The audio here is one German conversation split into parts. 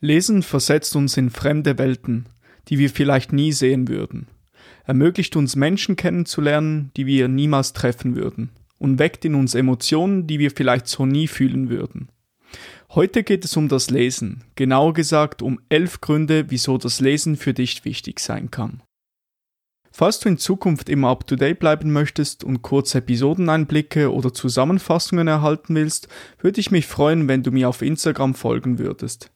Lesen versetzt uns in fremde Welten, die wir vielleicht nie sehen würden, ermöglicht uns Menschen kennenzulernen, die wir niemals treffen würden, und weckt in uns Emotionen, die wir vielleicht so nie fühlen würden. Heute geht es um das Lesen, genauer gesagt um elf Gründe, wieso das Lesen für dich wichtig sein kann. Falls du in Zukunft immer up-to-date bleiben möchtest und kurze Episodeneinblicke oder Zusammenfassungen erhalten willst, würde ich mich freuen, wenn du mir auf Instagram folgen würdest.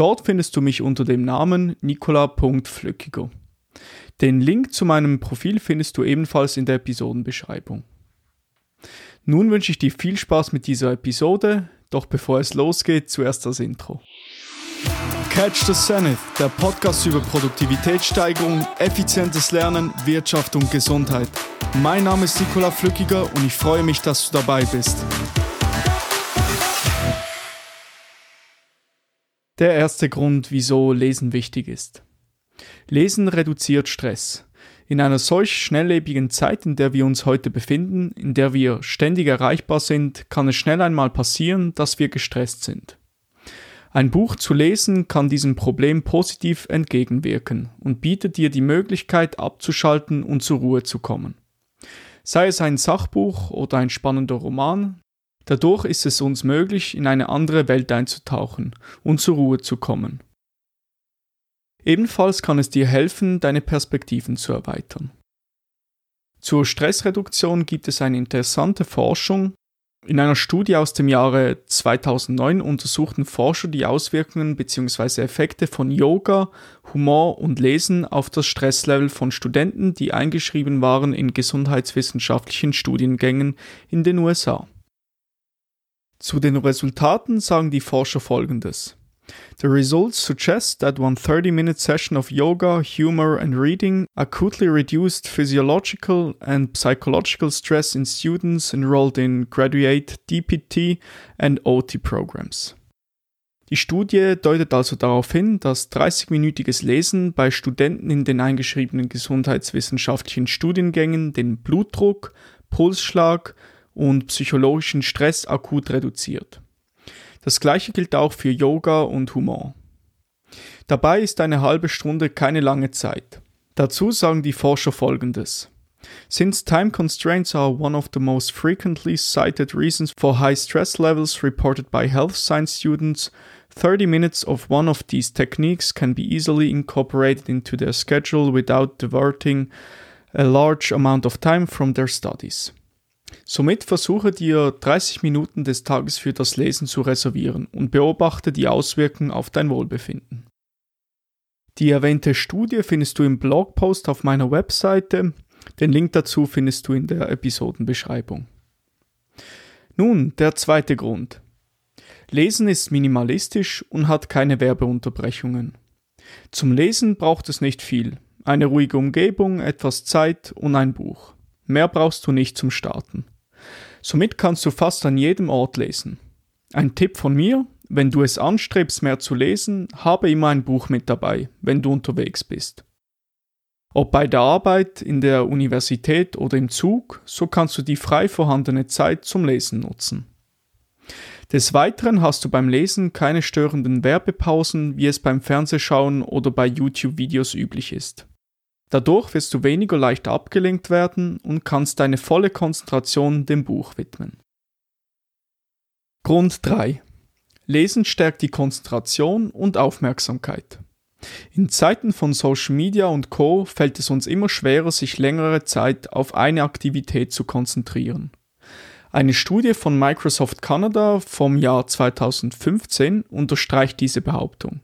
Dort findest du mich unter dem Namen nicola.flückiger. Den Link zu meinem Profil findest du ebenfalls in der Episodenbeschreibung. Nun wünsche ich dir viel Spaß mit dieser Episode, doch bevor es losgeht, zuerst das Intro. Catch the Zenith, der Podcast über Produktivitätssteigerung, effizientes Lernen, Wirtschaft und Gesundheit. Mein Name ist Nicola Flückiger und ich freue mich, dass du dabei bist. Der erste Grund, wieso Lesen wichtig ist. Lesen reduziert Stress. In einer solch schnelllebigen Zeit, in der wir uns heute befinden, in der wir ständig erreichbar sind, kann es schnell einmal passieren, dass wir gestresst sind. Ein Buch zu lesen kann diesem Problem positiv entgegenwirken und bietet dir die Möglichkeit abzuschalten und zur Ruhe zu kommen. Sei es ein Sachbuch oder ein spannender Roman, Dadurch ist es uns möglich, in eine andere Welt einzutauchen und zur Ruhe zu kommen. Ebenfalls kann es dir helfen, deine Perspektiven zu erweitern. Zur Stressreduktion gibt es eine interessante Forschung. In einer Studie aus dem Jahre 2009 untersuchten Forscher die Auswirkungen bzw. Effekte von Yoga, Humor und Lesen auf das Stresslevel von Studenten, die eingeschrieben waren in gesundheitswissenschaftlichen Studiengängen in den USA. Zu den Resultaten sagen die Forscher folgendes. The results suggest that one 30 minute session of yoga, humor, and reading acutely reduced physiological and psychological stress in students enrolled in graduate DPT and OT programs. Die Studie deutet also darauf hin, dass 30-minütiges Lesen bei Studenten in den eingeschriebenen gesundheitswissenschaftlichen Studiengängen den Blutdruck, Pulsschlag, und psychologischen Stress akut reduziert. Das gleiche gilt auch für Yoga und Humor. Dabei ist eine halbe Stunde keine lange Zeit. Dazu sagen die Forscher folgendes. Since time constraints are one of the most frequently cited reasons for high stress levels reported by health science students, 30 minutes of one of these techniques can be easily incorporated into their schedule without diverting a large amount of time from their studies. Somit versuche dir 30 Minuten des Tages für das Lesen zu reservieren und beobachte die Auswirkungen auf dein Wohlbefinden. Die erwähnte Studie findest du im Blogpost auf meiner Webseite. Den Link dazu findest du in der Episodenbeschreibung. Nun, der zweite Grund. Lesen ist minimalistisch und hat keine Werbeunterbrechungen. Zum Lesen braucht es nicht viel. Eine ruhige Umgebung, etwas Zeit und ein Buch. Mehr brauchst du nicht zum Starten. Somit kannst du fast an jedem Ort lesen. Ein Tipp von mir, wenn du es anstrebst, mehr zu lesen, habe immer ein Buch mit dabei, wenn du unterwegs bist. Ob bei der Arbeit, in der Universität oder im Zug, so kannst du die frei vorhandene Zeit zum Lesen nutzen. Des Weiteren hast du beim Lesen keine störenden Werbepausen, wie es beim Fernsehschauen oder bei YouTube-Videos üblich ist. Dadurch wirst du weniger leicht abgelenkt werden und kannst deine volle Konzentration dem Buch widmen. Grund 3. Lesen stärkt die Konzentration und Aufmerksamkeit. In Zeiten von Social Media und Co fällt es uns immer schwerer, sich längere Zeit auf eine Aktivität zu konzentrieren. Eine Studie von Microsoft Canada vom Jahr 2015 unterstreicht diese Behauptung.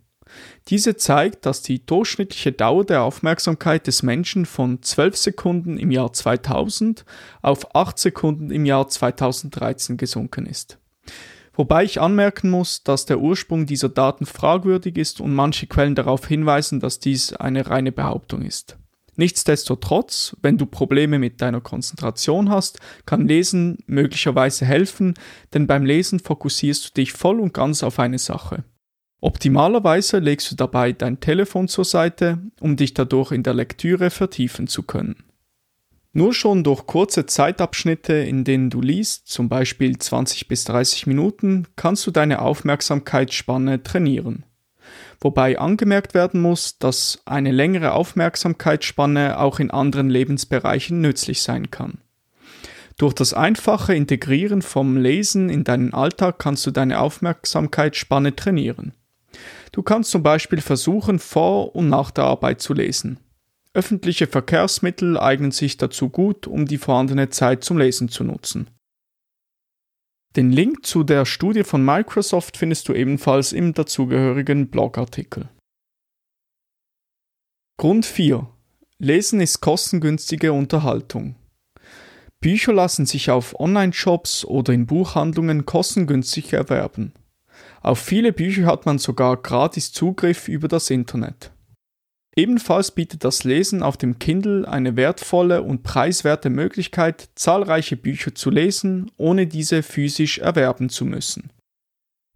Diese zeigt, dass die durchschnittliche Dauer der Aufmerksamkeit des Menschen von 12 Sekunden im Jahr 2000 auf 8 Sekunden im Jahr 2013 gesunken ist. Wobei ich anmerken muss, dass der Ursprung dieser Daten fragwürdig ist und manche Quellen darauf hinweisen, dass dies eine reine Behauptung ist. Nichtsdestotrotz, wenn du Probleme mit deiner Konzentration hast, kann Lesen möglicherweise helfen, denn beim Lesen fokussierst du dich voll und ganz auf eine Sache. Optimalerweise legst du dabei dein Telefon zur Seite, um dich dadurch in der Lektüre vertiefen zu können. Nur schon durch kurze Zeitabschnitte, in denen du liest, zum Beispiel 20 bis 30 Minuten, kannst du deine Aufmerksamkeitsspanne trainieren. wobei angemerkt werden muss, dass eine längere Aufmerksamkeitsspanne auch in anderen Lebensbereichen nützlich sein kann. Durch das einfache Integrieren vom Lesen in deinen Alltag kannst du deine Aufmerksamkeitsspanne trainieren. Du kannst zum Beispiel versuchen, vor und nach der Arbeit zu lesen. Öffentliche Verkehrsmittel eignen sich dazu gut, um die vorhandene Zeit zum Lesen zu nutzen. Den Link zu der Studie von Microsoft findest du ebenfalls im dazugehörigen Blogartikel. Grund 4. Lesen ist kostengünstige Unterhaltung. Bücher lassen sich auf Online-Shops oder in Buchhandlungen kostengünstig erwerben. Auf viele Bücher hat man sogar gratis Zugriff über das Internet. Ebenfalls bietet das Lesen auf dem Kindle eine wertvolle und preiswerte Möglichkeit, zahlreiche Bücher zu lesen, ohne diese physisch erwerben zu müssen.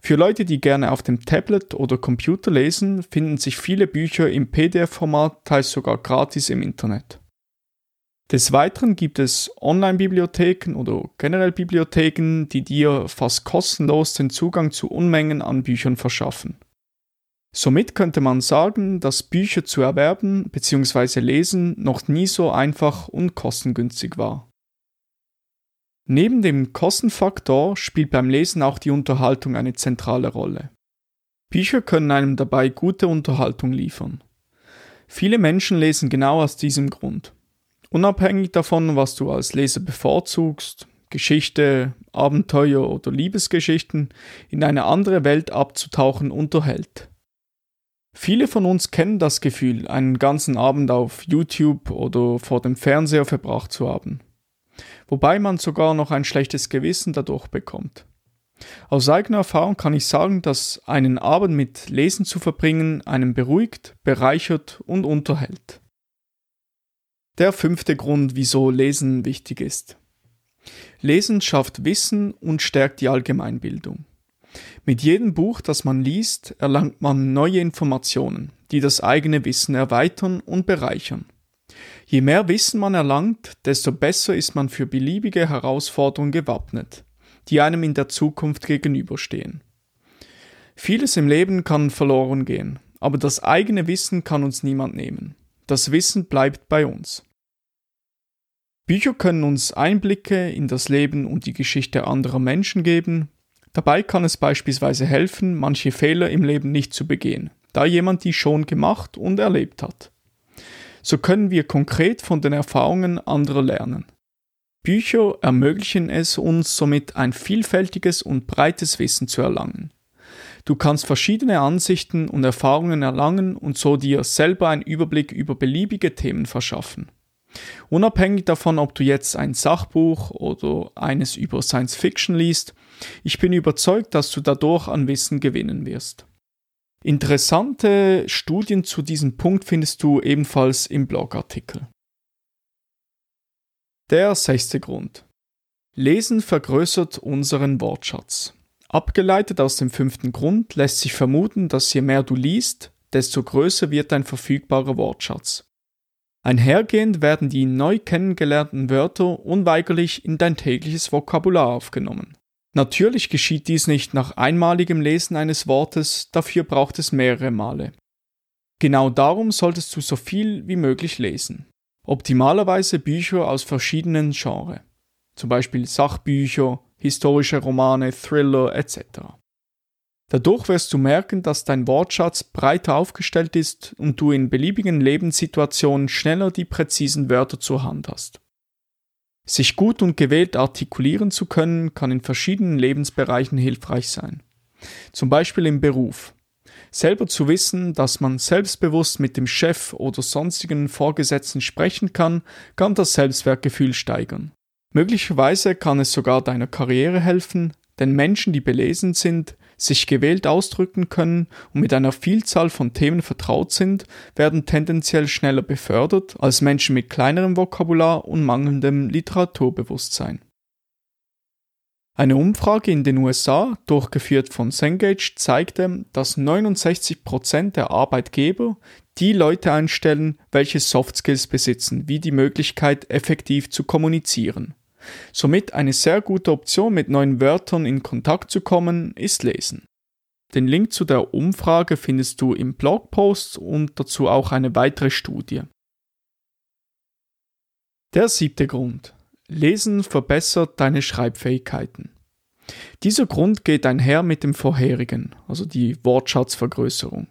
Für Leute, die gerne auf dem Tablet oder Computer lesen, finden sich viele Bücher im PDF-Format, teils sogar gratis im Internet. Des Weiteren gibt es Online-Bibliotheken oder generell Bibliotheken, die dir fast kostenlos den Zugang zu Unmengen an Büchern verschaffen. Somit könnte man sagen, dass Bücher zu erwerben bzw. lesen noch nie so einfach und kostengünstig war. Neben dem Kostenfaktor spielt beim Lesen auch die Unterhaltung eine zentrale Rolle. Bücher können einem dabei gute Unterhaltung liefern. Viele Menschen lesen genau aus diesem Grund. Unabhängig davon, was du als Leser bevorzugst, Geschichte, Abenteuer oder Liebesgeschichten, in eine andere Welt abzutauchen unterhält. Viele von uns kennen das Gefühl, einen ganzen Abend auf YouTube oder vor dem Fernseher verbracht zu haben. Wobei man sogar noch ein schlechtes Gewissen dadurch bekommt. Aus eigener Erfahrung kann ich sagen, dass einen Abend mit Lesen zu verbringen einen beruhigt, bereichert und unterhält. Der fünfte Grund, wieso Lesen wichtig ist. Lesen schafft Wissen und stärkt die Allgemeinbildung. Mit jedem Buch, das man liest, erlangt man neue Informationen, die das eigene Wissen erweitern und bereichern. Je mehr Wissen man erlangt, desto besser ist man für beliebige Herausforderungen gewappnet, die einem in der Zukunft gegenüberstehen. Vieles im Leben kann verloren gehen, aber das eigene Wissen kann uns niemand nehmen. Das Wissen bleibt bei uns. Bücher können uns Einblicke in das Leben und die Geschichte anderer Menschen geben. Dabei kann es beispielsweise helfen, manche Fehler im Leben nicht zu begehen, da jemand die schon gemacht und erlebt hat. So können wir konkret von den Erfahrungen anderer lernen. Bücher ermöglichen es uns somit ein vielfältiges und breites Wissen zu erlangen. Du kannst verschiedene Ansichten und Erfahrungen erlangen und so dir selber einen Überblick über beliebige Themen verschaffen. Unabhängig davon, ob du jetzt ein Sachbuch oder eines über Science Fiction liest, ich bin überzeugt, dass du dadurch an Wissen gewinnen wirst. Interessante Studien zu diesem Punkt findest du ebenfalls im Blogartikel. Der sechste Grund. Lesen vergrößert unseren Wortschatz. Abgeleitet aus dem fünften Grund lässt sich vermuten, dass je mehr du liest, desto größer wird dein verfügbarer Wortschatz. Einhergehend werden die neu kennengelernten Wörter unweigerlich in dein tägliches Vokabular aufgenommen. Natürlich geschieht dies nicht nach einmaligem Lesen eines Wortes, dafür braucht es mehrere Male. Genau darum solltest du so viel wie möglich lesen. Optimalerweise Bücher aus verschiedenen Genres, zum Beispiel Sachbücher, historische Romane, Thriller etc. Dadurch wirst du merken, dass dein Wortschatz breiter aufgestellt ist und du in beliebigen Lebenssituationen schneller die präzisen Wörter zur Hand hast. Sich gut und gewählt artikulieren zu können, kann in verschiedenen Lebensbereichen hilfreich sein. Zum Beispiel im Beruf. Selber zu wissen, dass man selbstbewusst mit dem Chef oder sonstigen Vorgesetzten sprechen kann, kann das Selbstwertgefühl steigern. Möglicherweise kann es sogar deiner Karriere helfen, denn Menschen, die belesen sind, sich gewählt ausdrücken können und mit einer Vielzahl von Themen vertraut sind, werden tendenziell schneller befördert als Menschen mit kleinerem Vokabular und mangelndem Literaturbewusstsein. Eine Umfrage in den USA, durchgeführt von Cengage, zeigte, dass 69% der Arbeitgeber die Leute einstellen, welche Soft Skills besitzen, wie die Möglichkeit, effektiv zu kommunizieren. Somit eine sehr gute Option, mit neuen Wörtern in Kontakt zu kommen, ist Lesen. Den Link zu der Umfrage findest du im Blogpost und dazu auch eine weitere Studie. Der siebte Grund. Lesen verbessert deine Schreibfähigkeiten. Dieser Grund geht einher mit dem vorherigen, also die Wortschatzvergrößerung.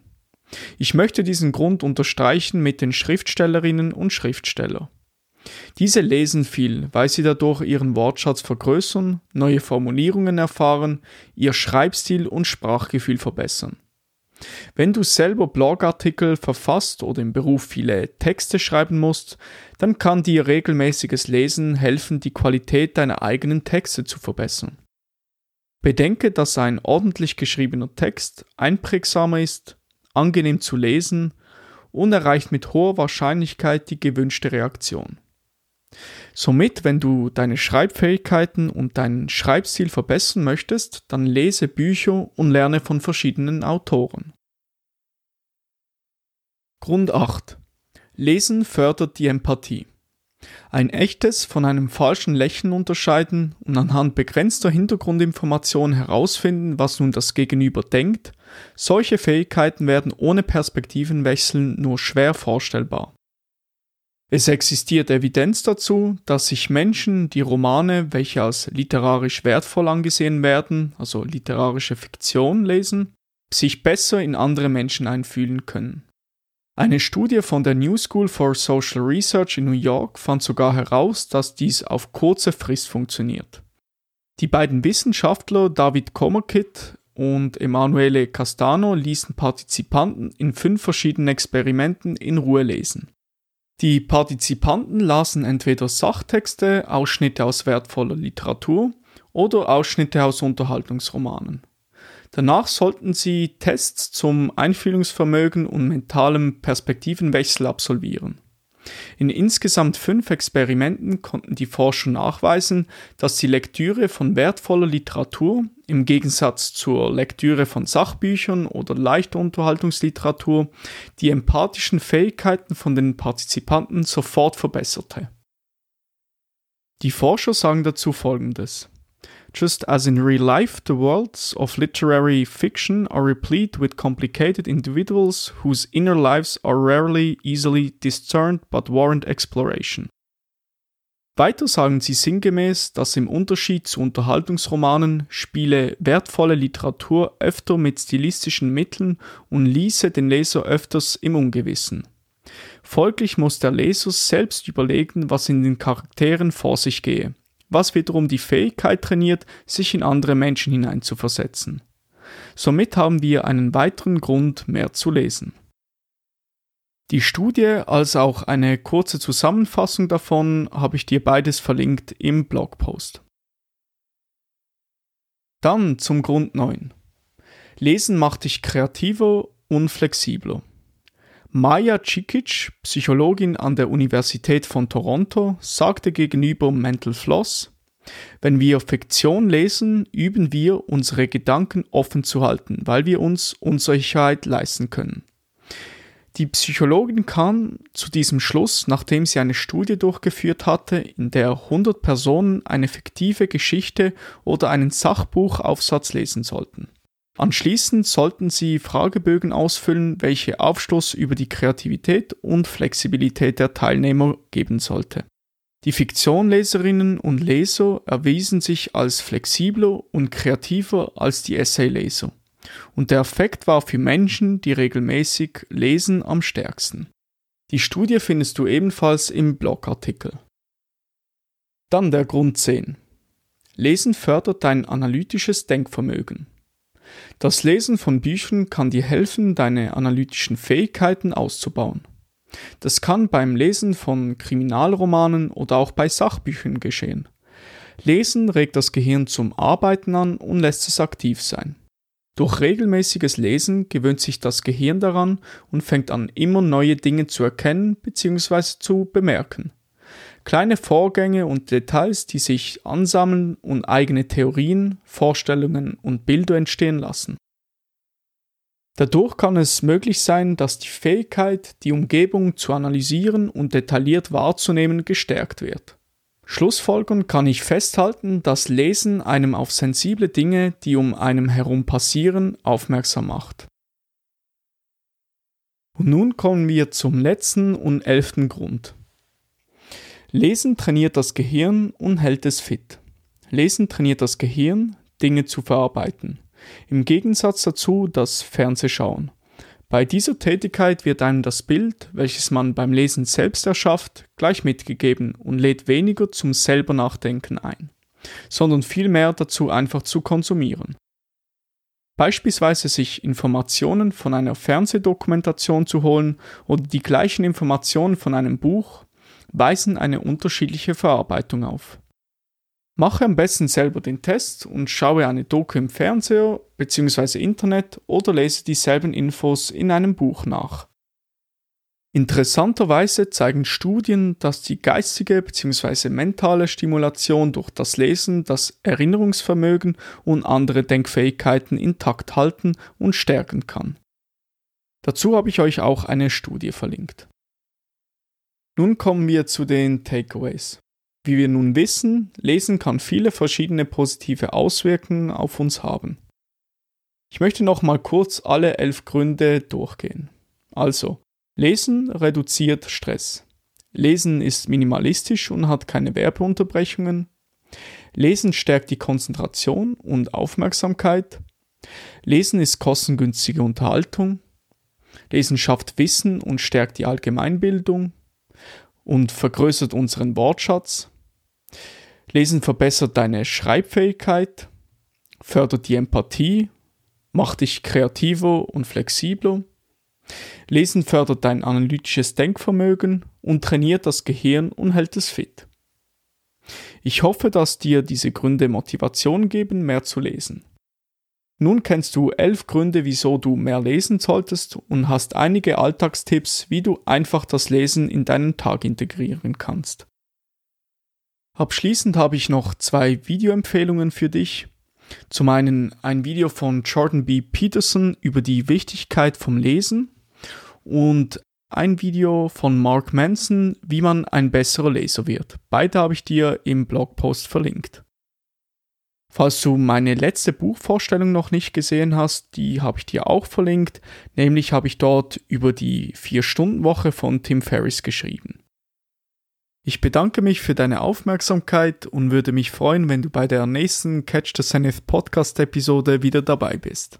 Ich möchte diesen Grund unterstreichen mit den Schriftstellerinnen und Schriftsteller. Diese lesen viel, weil sie dadurch ihren Wortschatz vergrößern, neue Formulierungen erfahren, ihr Schreibstil und Sprachgefühl verbessern. Wenn du selber Blogartikel verfasst oder im Beruf viele Texte schreiben musst, dann kann dir regelmäßiges Lesen helfen, die Qualität deiner eigenen Texte zu verbessern. Bedenke, dass ein ordentlich geschriebener Text einprägsamer ist, angenehm zu lesen und erreicht mit hoher Wahrscheinlichkeit die gewünschte Reaktion. Somit, wenn du deine Schreibfähigkeiten und deinen Schreibstil verbessern möchtest, dann lese Bücher und lerne von verschiedenen Autoren. Grund 8. Lesen fördert die Empathie. Ein echtes von einem falschen Lächeln unterscheiden und anhand begrenzter Hintergrundinformationen herausfinden, was nun das Gegenüber denkt, solche Fähigkeiten werden ohne Perspektivenwechsel nur schwer vorstellbar. Es existiert Evidenz dazu, dass sich Menschen, die Romane, welche als literarisch wertvoll angesehen werden, also literarische Fiktion lesen, sich besser in andere Menschen einfühlen können. Eine Studie von der New School for Social Research in New York fand sogar heraus, dass dies auf kurze Frist funktioniert. Die beiden Wissenschaftler David Komerkit und Emanuele Castano ließen Partizipanten in fünf verschiedenen Experimenten in Ruhe lesen. Die Partizipanten lasen entweder Sachtexte, Ausschnitte aus wertvoller Literatur oder Ausschnitte aus Unterhaltungsromanen. Danach sollten sie Tests zum Einfühlungsvermögen und mentalem Perspektivenwechsel absolvieren. In insgesamt fünf Experimenten konnten die Forscher nachweisen, dass die Lektüre von wertvoller Literatur im Gegensatz zur Lektüre von Sachbüchern oder leichter Unterhaltungsliteratur die empathischen Fähigkeiten von den Partizipanten sofort verbesserte. Die Forscher sagen dazu Folgendes. Just as in real life, the worlds of literary fiction are replete with complicated individuals whose inner lives are rarely easily discerned but warrant exploration. Weiter sagen sie sinngemäß, dass im Unterschied zu Unterhaltungsromanen spiele wertvolle Literatur öfter mit stilistischen Mitteln und ließe den Leser öfters im Ungewissen. Folglich muss der Leser selbst überlegen, was in den Charakteren vor sich gehe was wiederum die Fähigkeit trainiert, sich in andere Menschen hineinzuversetzen. Somit haben wir einen weiteren Grund, mehr zu lesen. Die Studie als auch eine kurze Zusammenfassung davon habe ich dir beides verlinkt im Blogpost. Dann zum Grund 9. Lesen macht dich kreativer und flexibler. Maja Cikic, Psychologin an der Universität von Toronto, sagte gegenüber Mental Floss, wenn wir Fiktion lesen, üben wir, unsere Gedanken offen zu halten, weil wir uns Unsicherheit leisten können. Die Psychologin kam zu diesem Schluss, nachdem sie eine Studie durchgeführt hatte, in der 100 Personen eine fiktive Geschichte oder einen Sachbuchaufsatz lesen sollten. Anschließend sollten Sie Fragebögen ausfüllen, welche Aufschluss über die Kreativität und Flexibilität der Teilnehmer geben sollte. Die Fiktionleserinnen und Leser erwiesen sich als flexibler und kreativer als die Essayleser. Und der Effekt war für Menschen, die regelmäßig lesen, am stärksten. Die Studie findest du ebenfalls im Blogartikel. Dann der Grund 10. Lesen fördert dein analytisches Denkvermögen. Das Lesen von Büchern kann dir helfen, deine analytischen Fähigkeiten auszubauen. Das kann beim Lesen von Kriminalromanen oder auch bei Sachbüchern geschehen. Lesen regt das Gehirn zum Arbeiten an und lässt es aktiv sein. Durch regelmäßiges Lesen gewöhnt sich das Gehirn daran und fängt an, immer neue Dinge zu erkennen bzw. zu bemerken. Kleine Vorgänge und Details, die sich ansammeln und eigene Theorien, Vorstellungen und Bilder entstehen lassen. Dadurch kann es möglich sein, dass die Fähigkeit, die Umgebung zu analysieren und detailliert wahrzunehmen, gestärkt wird. Schlussfolgern kann ich festhalten, dass Lesen einem auf sensible Dinge, die um einem herum passieren, aufmerksam macht. Und nun kommen wir zum letzten und elften Grund. Lesen trainiert das Gehirn und hält es fit. Lesen trainiert das Gehirn, Dinge zu verarbeiten. Im Gegensatz dazu das Fernsehschauen. Bei dieser Tätigkeit wird einem das Bild, welches man beim Lesen selbst erschafft, gleich mitgegeben und lädt weniger zum selber Nachdenken ein, sondern vielmehr dazu einfach zu konsumieren. Beispielsweise sich Informationen von einer Fernsehdokumentation zu holen oder die gleichen Informationen von einem Buch weisen eine unterschiedliche Verarbeitung auf. Mache am besten selber den Test und schaue eine Doku im Fernseher bzw. Internet oder lese dieselben Infos in einem Buch nach. Interessanterweise zeigen Studien, dass die geistige bzw. mentale Stimulation durch das Lesen das Erinnerungsvermögen und andere Denkfähigkeiten intakt halten und stärken kann. Dazu habe ich euch auch eine Studie verlinkt. Nun kommen wir zu den Takeaways. Wie wir nun wissen, Lesen kann viele verschiedene positive Auswirkungen auf uns haben. Ich möchte noch mal kurz alle elf Gründe durchgehen. Also, Lesen reduziert Stress. Lesen ist minimalistisch und hat keine Werbeunterbrechungen. Lesen stärkt die Konzentration und Aufmerksamkeit. Lesen ist kostengünstige Unterhaltung. Lesen schafft Wissen und stärkt die Allgemeinbildung und vergrößert unseren Wortschatz. Lesen verbessert deine Schreibfähigkeit, fördert die Empathie, macht dich kreativer und flexibler. Lesen fördert dein analytisches Denkvermögen und trainiert das Gehirn und hält es fit. Ich hoffe, dass dir diese Gründe Motivation geben, mehr zu lesen. Nun kennst du elf Gründe, wieso du mehr lesen solltest und hast einige Alltagstipps, wie du einfach das Lesen in deinen Tag integrieren kannst. Abschließend habe ich noch zwei Videoempfehlungen für dich. Zum einen ein Video von Jordan B. Peterson über die Wichtigkeit vom Lesen und ein Video von Mark Manson, wie man ein besserer Leser wird. Beide habe ich dir im Blogpost verlinkt. Falls du meine letzte Buchvorstellung noch nicht gesehen hast, die habe ich dir auch verlinkt, nämlich habe ich dort über die 4-Stunden-Woche von Tim Ferriss geschrieben. Ich bedanke mich für deine Aufmerksamkeit und würde mich freuen, wenn du bei der nächsten Catch the Zenith Podcast Episode wieder dabei bist.